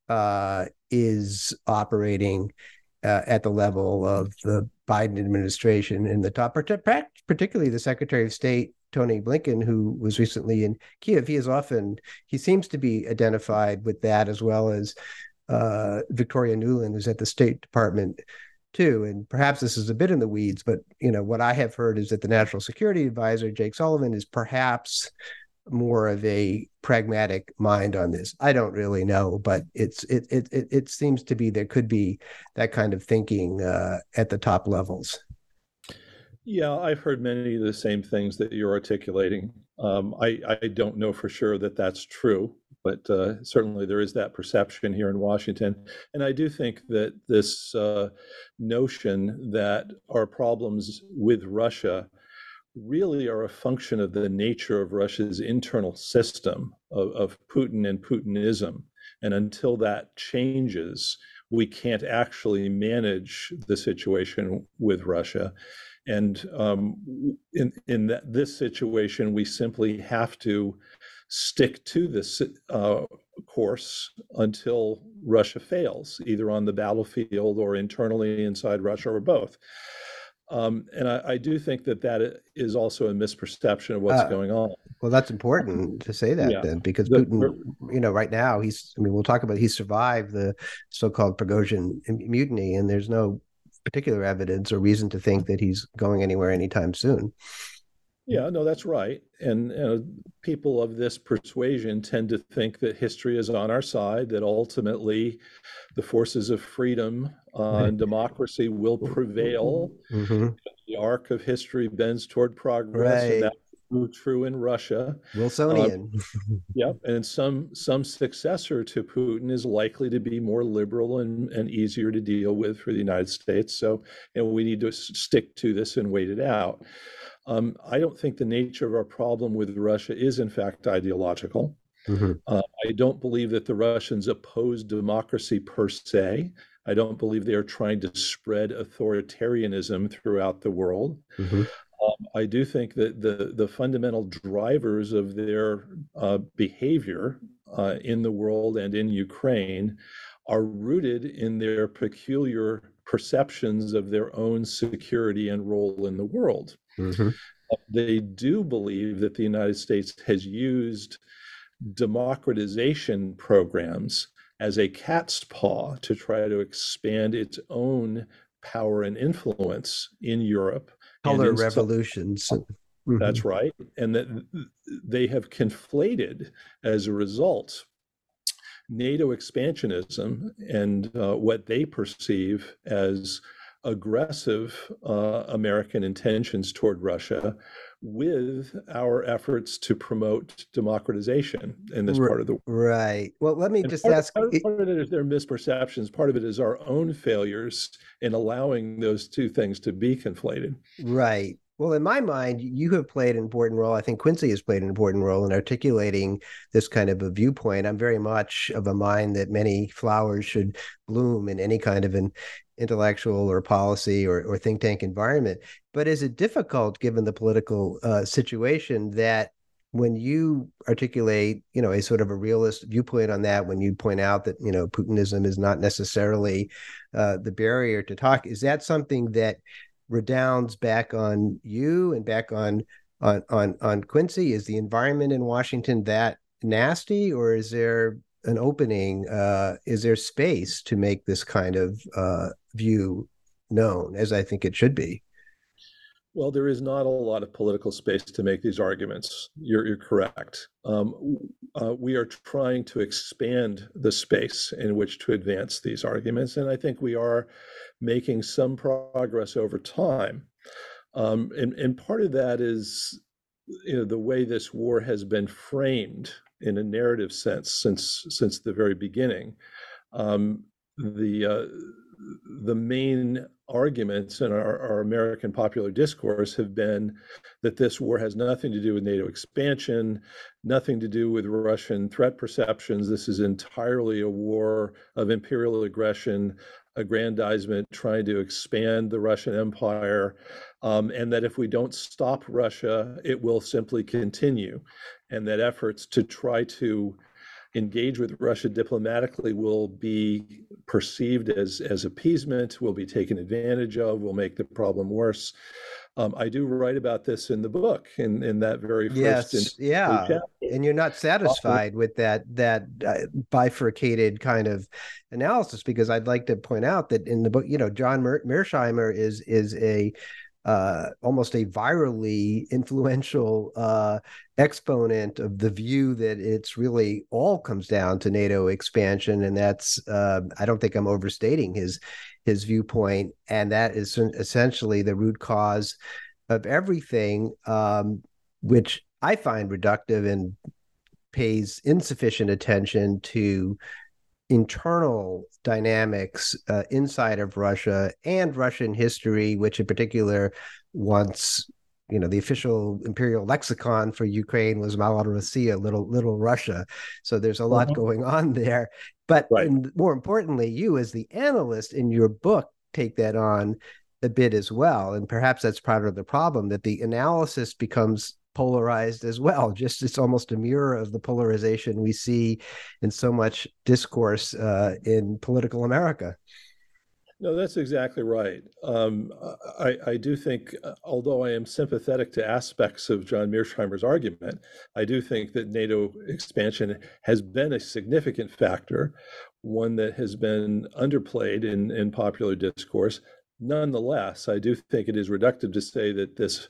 Speaker 2: uh, is operating uh, at the level of the Biden administration in the top, particularly the Secretary of State Tony Blinken, who was recently in Kiev. He is often he seems to be identified with that as well as uh, Victoria Nuland, who's at the State Department too. And perhaps this is a bit in the weeds, but you know what I have heard is that the National Security Advisor Jake Sullivan is perhaps more of a pragmatic mind on this. I don't really know, but it's it it it, it seems to be there could be that kind of thinking uh, at the top levels.
Speaker 3: Yeah, I've heard many of the same things that you're articulating. Um, I I don't know for sure that that's true, but uh, certainly there is that perception here in Washington, and I do think that this uh, notion that our problems with Russia really are a function of the nature of Russia's internal system of, of Putin and Putinism. And until that changes, we can't actually manage the situation with Russia. And um, in in that, this situation, we simply have to stick to this uh, course until Russia fails, either on the battlefield or internally inside Russia or both. Um, and I, I, do think that that is also a misperception of what's uh, going on.
Speaker 2: Well, that's important to say that yeah. then, because the, Putin, you know, right now he's. I mean, we'll talk about he survived the so-called Prigozhin mutiny, and there's no particular evidence or reason to think that he's going anywhere anytime soon.
Speaker 3: Yeah, no, that's right. And uh, people of this persuasion tend to think that history is on our side, that ultimately the forces of freedom uh, and democracy will prevail. Mm-hmm. The arc of history bends toward progress, right. and that's true in Russia.
Speaker 2: Wilsonian.
Speaker 3: Uh, yep, and some some successor to Putin is likely to be more liberal and, and easier to deal with for the United States. So, and we need to stick to this and wait it out. Um, I don't think the nature of our problem with Russia is, in fact, ideological. Mm-hmm. Uh, I don't believe that the Russians oppose democracy per se. I don't believe they are trying to spread authoritarianism throughout the world. Mm-hmm. Um, I do think that the the fundamental drivers of their uh, behavior uh, in the world and in Ukraine are rooted in their peculiar perceptions of their own security and role in the world. Mm-hmm. They do believe that the United States has used democratization programs as a cat's paw to try to expand its own power and influence in Europe.
Speaker 2: Color revolutions.
Speaker 3: Mm-hmm. That's right. And that they have conflated as a result NATO expansionism and uh, what they perceive as aggressive uh, American intentions toward Russia with our efforts to promote democratization in this part of the world.
Speaker 2: Right. Well, let me and just
Speaker 3: part
Speaker 2: ask.
Speaker 3: Of, part of it is their misperceptions. Part of it is our own failures in allowing those two things to be conflated.
Speaker 2: Right. Well, in my mind, you have played an important role. I think Quincy has played an important role in articulating this kind of a viewpoint. I'm very much of a mind that many flowers should bloom in any kind of an intellectual or policy or, or think tank environment. But is it difficult, given the political uh, situation, that when you articulate, you know, a sort of a realist viewpoint on that, when you point out that you know Putinism is not necessarily uh, the barrier to talk, is that something that redounds back on you and back on on on on Quincy? Is the environment in Washington that nasty, or is there an opening? Uh, is there space to make this kind of uh, view known, as I think it should be?
Speaker 3: Well, there is not a lot of political space to make these arguments. You're, you're correct. Um, uh, we are trying to expand the space in which to advance these arguments, and I think we are making some progress over time. Um, and, and part of that is you know, the way this war has been framed in a narrative sense since since the very beginning. Um, the uh, the main arguments in our, our, American popular discourse have been that this war has nothing to do with NATO expansion, nothing to do with Russian threat perceptions. This is entirely a war of imperial aggression, aggrandizement, trying to expand the Russian Empire, um, and that if we don't stop Russia, it will simply continue, and that efforts to try to engage with Russia diplomatically will be perceived as as appeasement, will be taken advantage of, will make the problem worse. Um, I do write about this in the book in, in that very first
Speaker 2: yes, yeah, chapter. and you're not satisfied with that that uh, bifurcated kind of analysis because I'd like to point out that in the book, you know, John Mer- Mearsheimer is is a uh, almost a virally influential uh, exponent of the view that it's really all comes down to NATO expansion, and that's uh, I don't think I'm overstating his his viewpoint, and that is essentially the root cause of everything, um, which I find reductive and pays insufficient attention to internal dynamics uh, inside of Russia and Russian history, which in particular once you know the official imperial lexicon for Ukraine was Malorossiya, little little Russia. So there's a lot mm-hmm. going on there. But right. more importantly, you as the analyst in your book take that on a bit as well. And perhaps that's part of the problem that the analysis becomes polarized as well. Just it's almost a mirror of the polarization we see in so much discourse uh, in political America.
Speaker 3: No, that's exactly right. Um, I, I, do think, although I am sympathetic to aspects of John Mearsheimer's argument, I do think that NATO expansion has been a significant factor, one that has been underplayed in, in popular discourse. Nonetheless, I do think it is reductive to say that this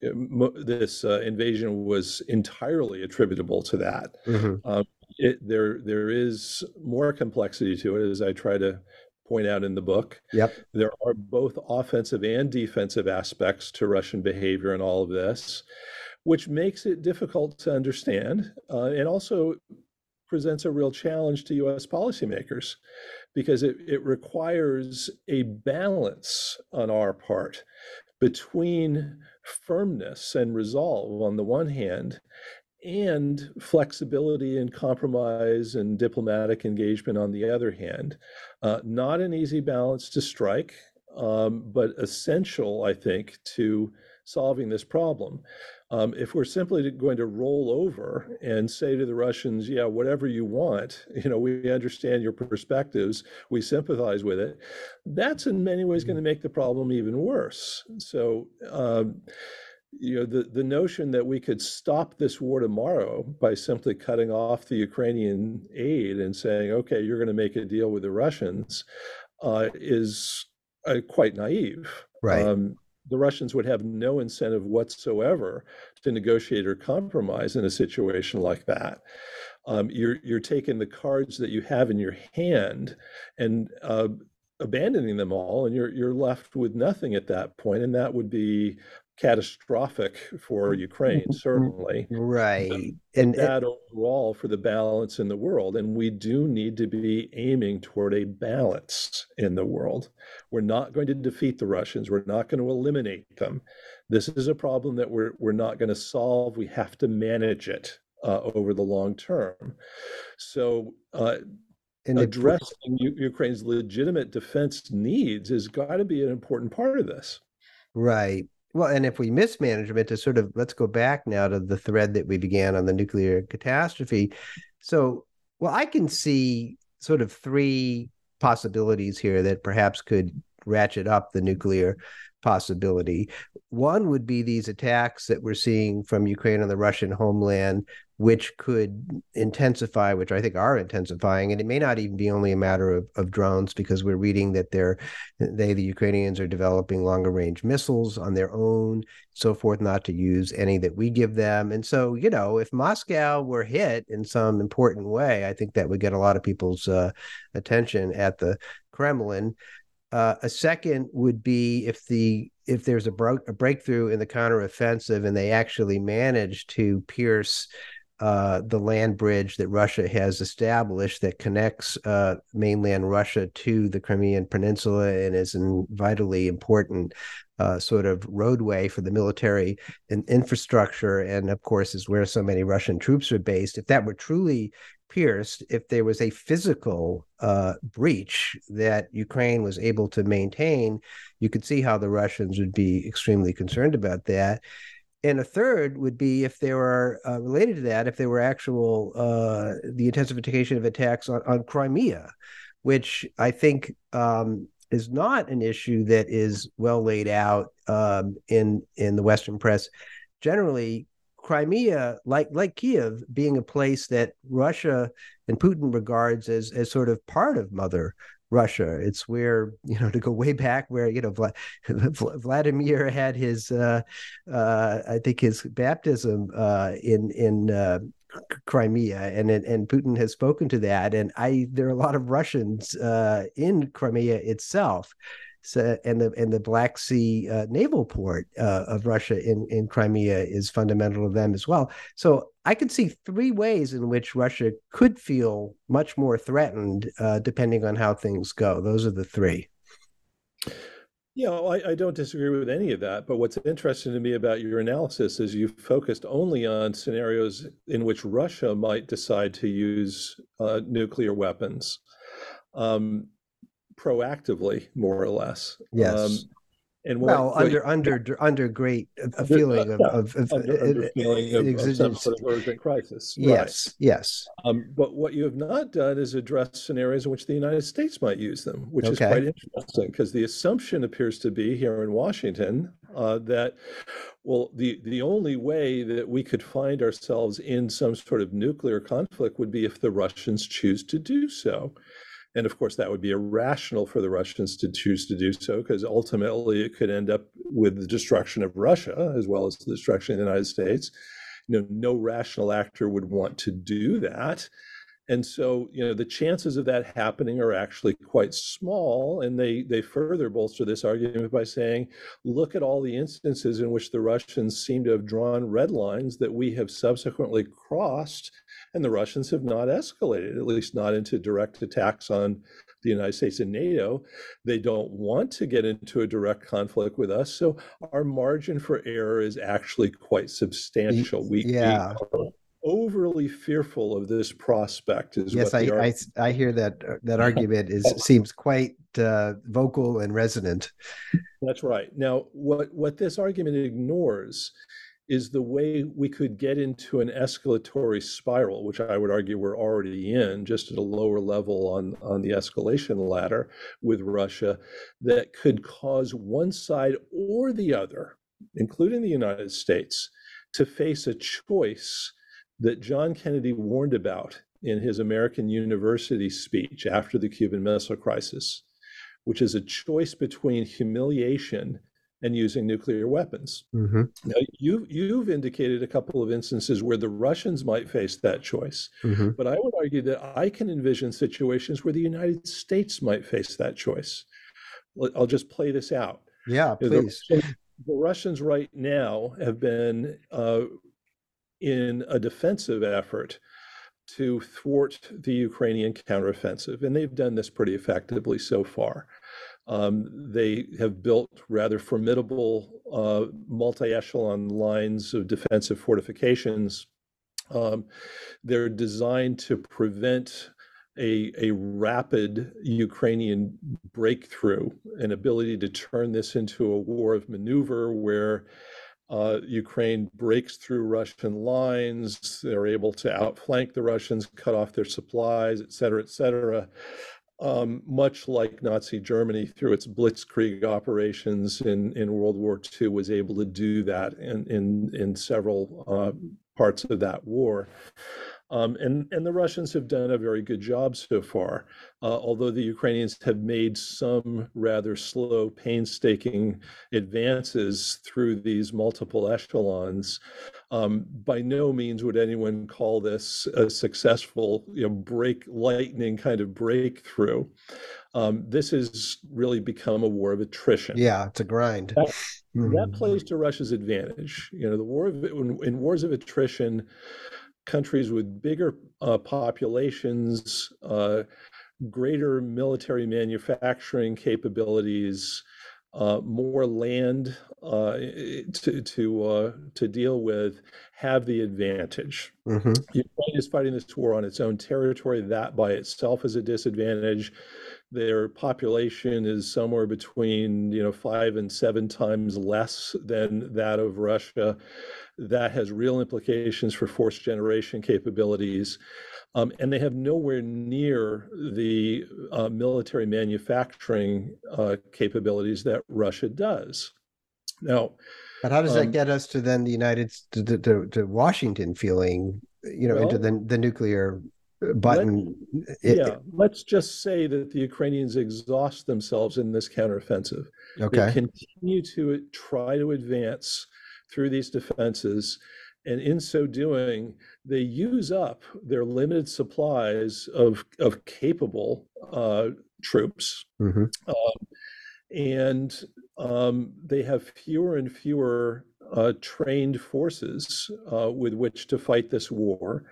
Speaker 3: this uh, invasion was entirely attributable to that. Mm-hmm. Um, it, there there is more complexity to it, as I try to point out in the book.
Speaker 2: Yep.
Speaker 3: There are both offensive and defensive aspects to Russian behavior in all of this, which makes it difficult to understand uh, and also presents a real challenge to US policymakers because it, it requires a balance on our part between firmness and resolve on the one hand and flexibility and compromise and diplomatic engagement on the other hand. Uh, not an easy balance to strike, um, but essential, I think, to solving this problem. Um, if we're simply going to roll over and say to the Russians, yeah, whatever you want, you know, we understand your perspectives, we sympathize with it, that's in many ways going to make the problem even worse. So, um, you know, the, the notion that we could stop this war tomorrow by simply cutting off the Ukrainian aid and saying, okay, you're going to make a deal with the Russians uh, is uh, quite naive.
Speaker 2: Right. Um,
Speaker 3: the Russians would have no incentive whatsoever to negotiate or compromise in a situation like that. Um, you're you're taking the cards that you have in your hand and uh, abandoning them all, and you're you're left with nothing at that point, and that would be catastrophic for Ukraine, certainly.
Speaker 2: Right.
Speaker 3: And that overall for the balance in the world. And we do need to be aiming toward a balance in the world. We're not going to defeat the Russians. We're not going to eliminate them. This is a problem that we're, we're not going to solve. We have to manage it uh, over the long term. So, uh, and addressing Ukraine's legitimate defense needs has got to be an important part of this.
Speaker 2: Right. Well, and if we mismanagement to sort of let's go back now to the thread that we began on the nuclear catastrophe. So, well, I can see sort of three possibilities here that perhaps could ratchet up the nuclear possibility. One would be these attacks that we're seeing from Ukraine on the Russian homeland, which could intensify, which I think are intensifying. And it may not even be only a matter of, of drones, because we're reading that they're they, the Ukrainians, are developing longer range missiles on their own, so forth, not to use any that we give them. And so, you know, if Moscow were hit in some important way, I think that would get a lot of people's uh, attention at the Kremlin. Uh, a second would be if the if there's a, bro- a breakthrough in the counteroffensive and they actually manage to pierce uh, the land bridge that Russia has established that connects uh, mainland Russia to the Crimean Peninsula and is a vitally important uh, sort of roadway for the military and infrastructure, and of course is where so many Russian troops are based. If that were truly pierced, if there was a physical uh, breach that Ukraine was able to maintain, you could see how the Russians would be extremely concerned about that. And a third would be if there were uh, related to that, if there were actual uh, the intensification of attacks on, on Crimea, which I think um, is not an issue that is well laid out um, in in the Western press. Generally, Crimea, like like Kiev, being a place that Russia and Putin regards as as sort of part of Mother Russia. It's where you know to go way back where you know Vladimir had his, uh, uh, I think his baptism uh, in in uh, Crimea, and and Putin has spoken to that. And I there are a lot of Russians uh, in Crimea itself. And the and the Black Sea uh, naval port uh, of Russia in in Crimea is fundamental to them as well. So I could see three ways in which Russia could feel much more threatened, uh, depending on how things go. Those are the three.
Speaker 3: Yeah, I, I, don't disagree with any of that. But what's interesting to me about your analysis is you focused only on scenarios in which Russia might decide to use uh, nuclear weapons um, proactively, more or less.
Speaker 2: Yes. Um,
Speaker 3: And
Speaker 2: well, what, under under under great a feeling of, of, of,
Speaker 3: under, under feeling of, of, some sort of urgent crisis.
Speaker 2: Yes, right. yes.
Speaker 3: Um, but what you have not done is address scenarios in which the United States might use them, which okay. is quite interesting because the assumption appears to be here in Washington uh, that well, the the only way that we could find ourselves in some sort of nuclear conflict would be if the Russians choose to do so. And of course, that would be irrational for the Russians to choose to do so, because ultimately it could end up with the destruction of Russia as well as the destruction of the United States. You know, no rational actor would want to do that. And so, you know, the chances of that happening are actually quite small. And they they further bolster this argument by saying, look at all the instances in which the Russians seem to have drawn red lines that we have subsequently crossed and the Russians have not escalated, at least not into direct attacks on the United States and NATO. They don't want to get into a direct conflict with us. So our margin for error is actually quite substantial. We,
Speaker 2: yeah.
Speaker 3: we overly fearful of this prospect is
Speaker 2: yes I, I, I hear that uh, that argument is seems quite uh, vocal and resonant.
Speaker 3: That's right. Now what what this argument ignores is the way we could get into an escalatory spiral, which I would argue we're already in, just at a lower level on, on the escalation ladder with Russia, that could cause one side or the other, including the United States, to face a choice that John Kennedy warned about in his American University speech after the Cuban Missile Crisis, which is a choice between humiliation and using nuclear weapons.
Speaker 2: Mm-hmm.
Speaker 3: Now, you, you've indicated a couple of instances where the Russians might face that choice,
Speaker 2: mm-hmm.
Speaker 3: but I would argue that I can envision situations where the United States might face that choice. I'll just play this out.
Speaker 2: Yeah, please.
Speaker 3: The, the Russians right now have been uh, in a defensive effort to thwart the Ukrainian counteroffensive, and they've done this pretty effectively so far. Um, they have built rather formidable uh, multi-echelon lines of defensive fortifications. Um, they're designed to prevent a, a rapid Ukrainian breakthrough, an ability to turn this into a war of maneuver where uh, Ukraine breaks through Russian lines. They're able to outflank the Russians, cut off their supplies, et cetera, et cetera um, much like Nazi Germany through its blitzkrieg operations in, in World War II, was able to do that in, in, in several uh, parts of that war. Um, and, and the Russians have done a very good job so far, uh, although the Ukrainians have made some rather slow, painstaking advances through these multiple echelons. Um, by no means would anyone call this a successful, you know, break lightning kind of breakthrough. Um, this has really become a war of attrition.
Speaker 2: Yeah, it's a grind.
Speaker 3: That, mm-hmm. that plays to Russia's advantage. You know, the war of in, in wars of attrition countries with bigger uh, populations, uh, greater military manufacturing capabilities, uh, more land uh, to to uh, to deal with, have the advantage.
Speaker 2: Mm-hmm.
Speaker 3: Ukraine is fighting this war on its own territory. That by itself is a disadvantage. Their population is somewhere between you know five and seven times less than that of Russia that has real implications for force generation capabilities. Um, and they have nowhere near the uh, military manufacturing uh, capabilities that Russia does. Now,
Speaker 2: but how does um, that get us to then the United to, to, to Washington feeling, you know, well, into the the nuclear button?
Speaker 3: Let, it, yeah, let's just say that the Ukrainians exhaust themselves in this counteroffensive.
Speaker 2: Okay,
Speaker 3: they continue to try to advance through these defenses. And in so doing, they use up their limited supplies of, of capable uh, troops.
Speaker 2: Mm-hmm.
Speaker 3: Um, and um, they have fewer and fewer uh, trained forces uh, with which to fight this war.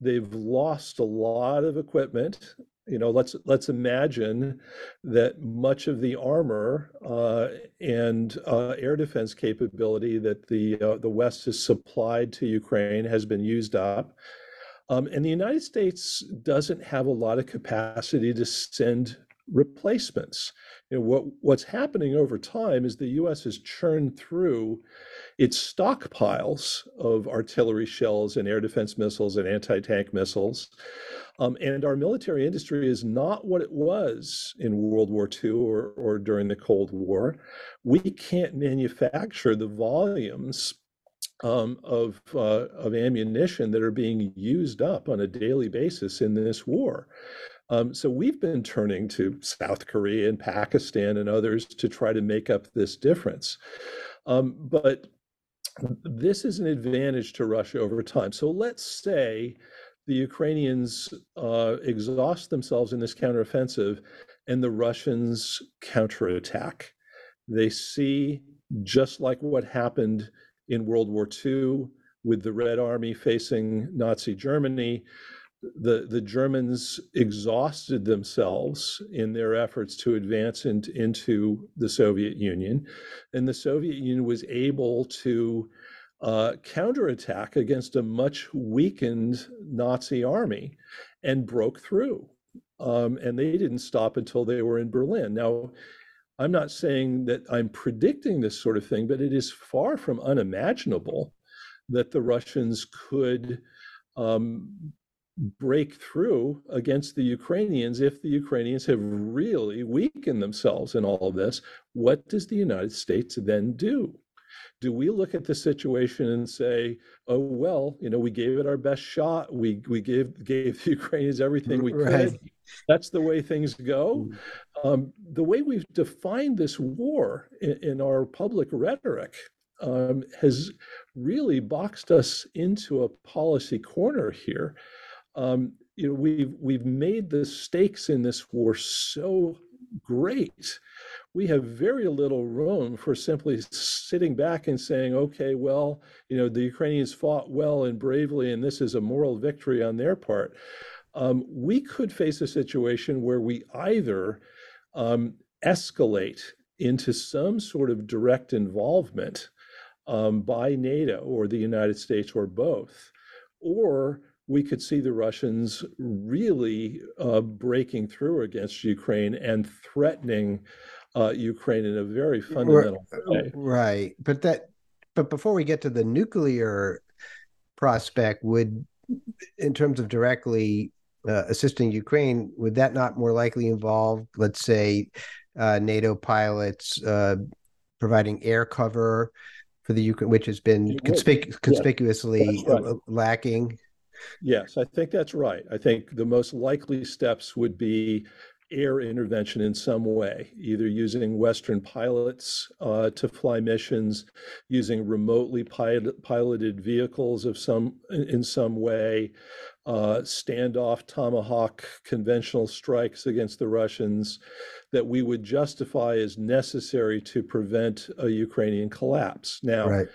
Speaker 3: They've lost a lot of equipment. You know let's let's imagine that much of the armor uh, and uh, air defense capability that the uh, the West has supplied to Ukraine has been used up, um, and the United States doesn't have a lot of capacity to send replacements. You know, what, what's happening over time is the US has churned through its stockpiles of artillery shells and air defense missiles and anti tank missiles. Um, and our military industry is not what it was in World War II or, or during the Cold War. We can't manufacture the volumes um, of, uh, of ammunition that are being used up on a daily basis in this war. Um, so we've been turning to South Korea and Pakistan and others to try to make up this difference. Um, but this is an advantage to Russia over time. So let's say the Ukrainians uh, exhaust themselves in this counteroffensive and the Russians counterattack. They see, just like what happened in World War II with the Red Army facing Nazi Germany, the, the Germans exhausted themselves in their efforts to advance in, into the Soviet Union. And the Soviet Union was able to uh, counterattack against a much weakened Nazi army and broke through. Um, and they didn't stop until they were in Berlin. Now, I'm not saying that I'm predicting this sort of thing, but it is far from unimaginable that the Russians could um, break through against the Ukrainians if the Ukrainians have really weakened themselves in all of this. What does the United States then do? Do we look at the situation and say, "Oh well, you know, we gave it our best shot. We we gave gave the Ukrainians everything we right. could. That's the way things go." Mm. Um, the way we've defined this war in, in our public rhetoric um, has really boxed us into a policy corner here um, you know, we've we've made the stakes in this war so great. We have very little room for simply sitting back and saying, okay, well, you know, the Ukrainians fought well and bravely, and this is a moral victory on their part. Um, we could face a situation where we either um, escalate into some sort of direct involvement um, by NATO or the United States or both, or we could see the Russians really uh, breaking through against Ukraine and threatening uh, Ukraine in a very fundamental way.
Speaker 2: Right, but that, but before we get to the nuclear prospect, would, in terms of directly uh, assisting Ukraine, would that not more likely involve, let's say, uh, NATO pilots uh, providing air cover? For the Ukraine, which has been conspic- conspicuously yeah, right. lacking
Speaker 3: Yes, I think that's right. I think the most likely steps would be air intervention in some way, either using Western pilots uh, to fly missions, using remotely pilot, piloted vehicles of some in some way, uh, standoff tomahawk conventional strikes against the Russians that we would justify as necessary to prevent a Ukrainian collapse. Now, right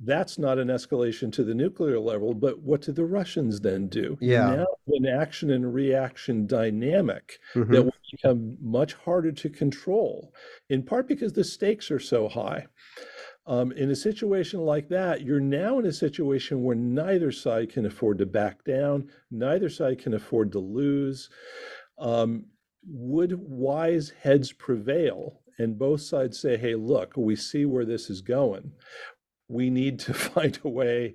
Speaker 3: that's not an escalation to the nuclear level, but what do the Russians then do?
Speaker 2: Yeah.
Speaker 3: Now, an action and reaction dynamic mm-hmm. that will become much harder to control, in part because the stakes are so high. Um, in a situation like that, you're now in a situation where neither side can afford to back down, neither side can afford to lose. Um, would wise heads prevail and both sides say, hey, look, we see where this is going we need to find a way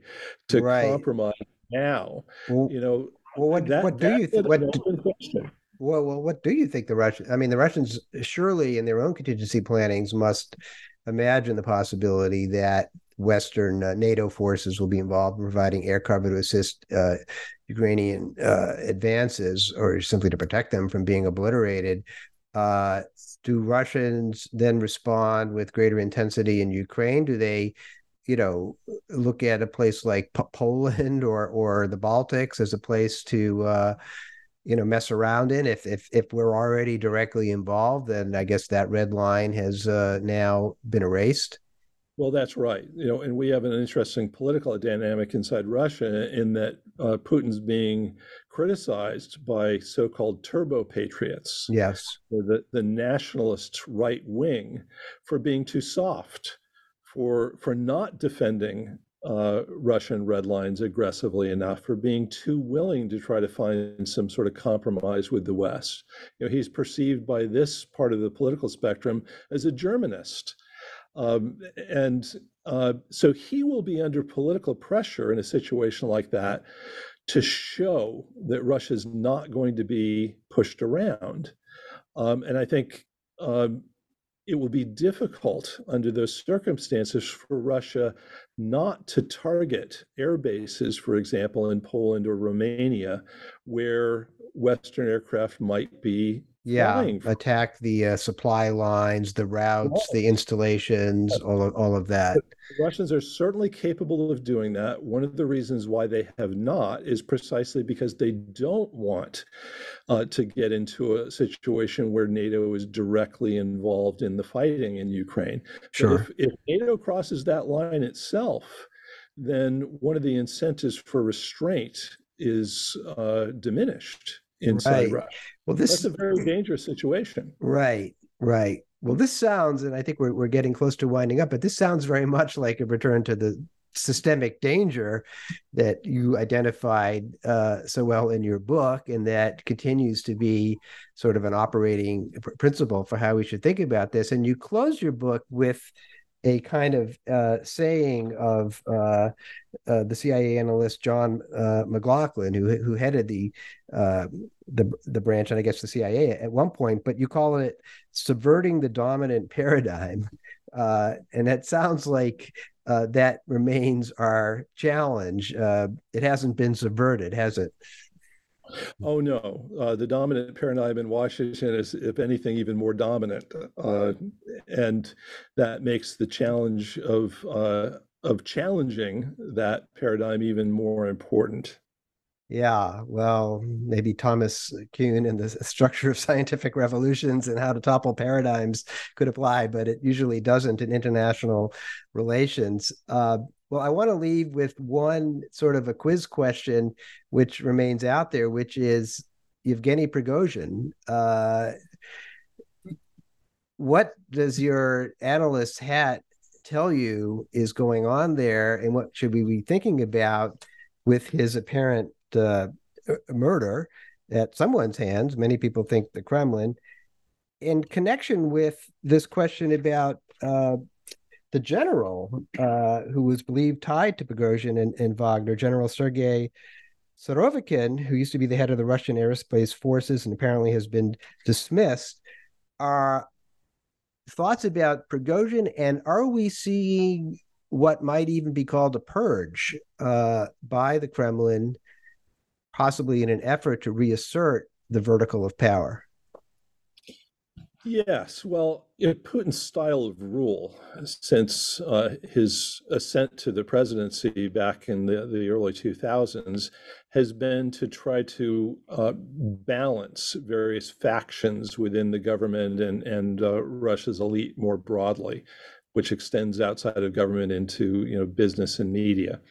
Speaker 3: to right. compromise now. Well, you know,
Speaker 2: well, what, that, what do you think? What do, well, well, what do you think the Russians? I mean, the Russians surely in their own contingency plannings must imagine the possibility that Western uh, NATO forces will be involved in providing air cover to assist uh, Ukrainian uh, advances or simply to protect them from being obliterated. Uh, do Russians then respond with greater intensity in Ukraine? Do they you know look at a place like P- Poland or or the Baltics as a place to uh, you know mess around in. If if if we're already directly involved, then I guess that red line has uh, now been erased.
Speaker 3: Well, that's right. You know, and we have an interesting political dynamic inside Russia in that uh, Putin's being criticized by so-called turbo patriots.
Speaker 2: Yes,
Speaker 3: the the nationalist right wing for being too soft for for not defending uh, Russian red lines aggressively enough, for being too willing to try to find some sort of compromise with the West. You know, he's perceived by this part of the political spectrum as a Germanist. Um, and uh, so he will be under political pressure in a situation like that to show that Russia is not going to be pushed around. Um, and I think um, it will be difficult under those circumstances for Russia not to target air bases, for example, in Poland or Romania, where Western aircraft might be
Speaker 2: yeah attack the uh, supply lines the routes the installations all of, all of that.
Speaker 3: The russians are certainly capable of doing that. One of the reasons why they have not is precisely because they don't want uh, to get into a situation where nato is directly involved in the fighting in ukraine.
Speaker 2: Sure
Speaker 3: if, if nato crosses that line itself then one of the incentives for restraint is uh, diminished inside right. Russia. Well, this is a very dangerous situation.
Speaker 2: Right, right. Well, this sounds, and I think we're we're getting close to winding up, but this sounds very much like a return to the systemic danger that you identified uh, so well in your book, and that continues to be sort of an operating principle for how we should think about this. And you close your book with a kind of uh, saying of uh, uh, the CIA analyst John uh, McLaughlin, who who headed the uh, the the branch and I guess the CIA at one point. But you call it subverting the dominant paradigm, uh, and that sounds like that remains our challenge. it hasn't been subverted, has it?
Speaker 3: Oh no, uh, the dominant paradigm in Washington is, if anything, even more dominant, uh, and that makes the challenge of uh, of challenging that paradigm even more important.
Speaker 2: Yeah, well, maybe Thomas Kuhn and the structure of scientific revolutions and how to topple paradigms could apply, but it usually doesn't in international relations. Uh, well, I want to leave with one sort of a quiz question, which remains out there, which is Yevgeny Prigozhin. Uh, what does your analyst hat tell you is going on there, and what should we be thinking about with his apparent uh, murder at someone's hands? Many people think the Kremlin. In connection with this question about uh, the general uh, who was believed tied to Prigozhin and, and Wagner, General Sergei Surovikin, who used to be the head of the Russian aerospace forces and apparently has been dismissed, are thoughts about Prigozhin, and are we seeing what might even be called a purge uh, by the Kremlin, possibly in an effort to reassert the vertical of power?
Speaker 3: Yes, well, Putin's style of rule since uh, his ascent to the presidency back in the, the early 2000s has been to try to uh, balance various factions within the government and, and uh, Russia's elite more broadly, which extends outside of government into you know business and media.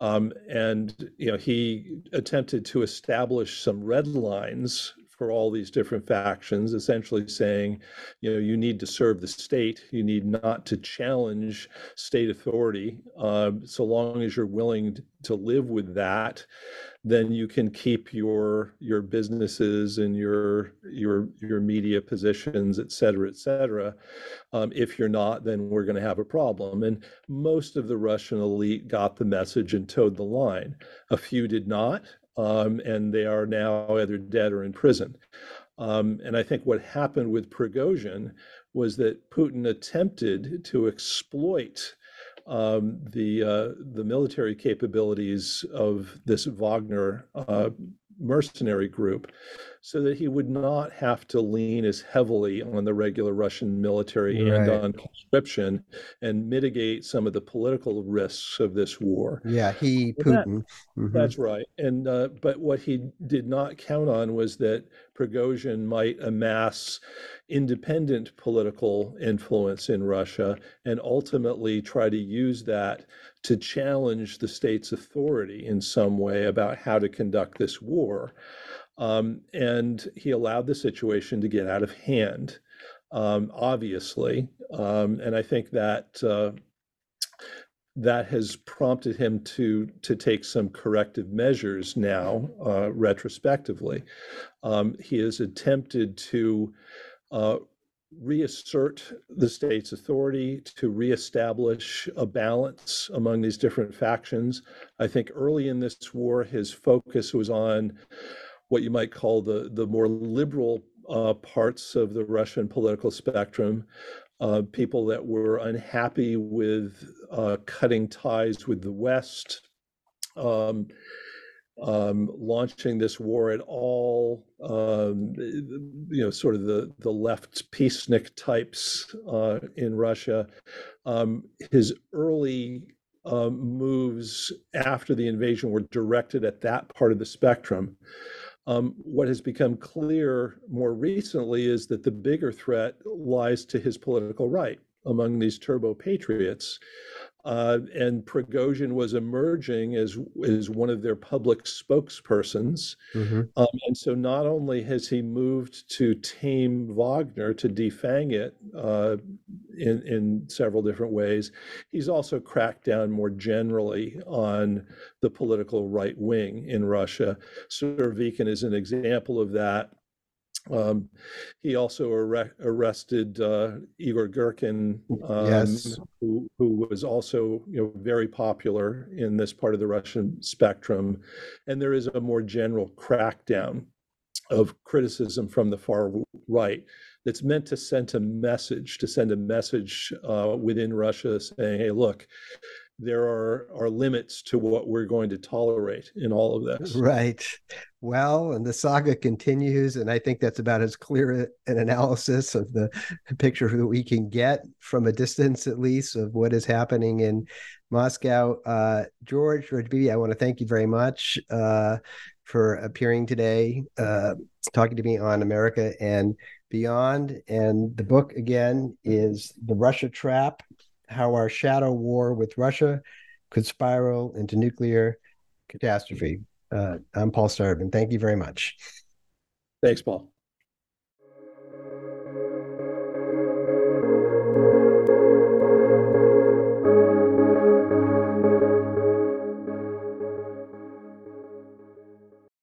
Speaker 3: Um, and you know he attempted to establish some red lines for all these different factions, essentially saying, you know, you need to serve the state. You need not to challenge state authority. Uh, so long as you're willing to live with that, then you can keep your your businesses and your your your media positions, et cetera, et cetera. Um, if you're not, then we're going to have a problem. And most of the Russian elite got the message and toed the line. A few did not um, and they are now either dead or in prison. Um, and I think what happened with Prigozhin was that Putin attempted to exploit um, the uh, the military capabilities of this Wagner uh, mercenary group so that he would not have to lean as heavily on the regular Russian military right. and on conscription and mitigate some of the political risks of this war.
Speaker 2: Yeah, he Putin.
Speaker 3: That, mm-hmm. That's right. And uh, but what he did not count on was that Prigozhin might amass independent political influence in Russia and ultimately try to use that to challenge the state's authority in some way about how to conduct this war. Um, and he allowed the situation to get out of hand, um, obviously. Um, and I think that uh, that has prompted him to to take some corrective measures now, uh, retrospectively. Um, he has attempted to uh, reassert the state's authority, to reestablish a balance among these different factions. I think early in this war, his focus was on what you might call the the more liberal uh, parts of the Russian political spectrum, uh, people that were unhappy with uh, cutting ties with the West, um, um, launching this war at all, um, you know, sort of the, the left peacenik types uh, in Russia. Um, his early um, moves after the invasion were directed at that part of the spectrum. Um, what has become clear more recently is that the bigger threat lies to his political right among these turbo patriots. Uh, and Prigozhin was emerging as, as one of their public spokespersons. Mm-hmm. Um, and so not only has he moved to tame Wagner, to defang it uh, in, in several different ways, he's also cracked down more generally on the political right wing in Russia. Surovikin is an example of that. Um, he also arrested uh, Igor Girkin, um, yes. who, who, was also you know very popular in this part of the Russian spectrum, and there is a more general crackdown of criticism from the far right that's meant to send a message, to send a message uh, within Russia saying, "Hey, look." There are are limits to what we're going to tolerate in all of this.
Speaker 2: Right. Well, and the saga continues, and I think that's about as clear an analysis of the picture that we can get from a distance, at least, of what is happening in Moscow. Uh, George, George I want to thank you very much uh, for appearing today, uh, talking to me on America and Beyond. And the book again is The Russia Trap how our shadow war with Russia could spiral into nuclear catastrophe. Uh, I'm Paul Starobin. Thank you very much.
Speaker 3: Thanks, Paul.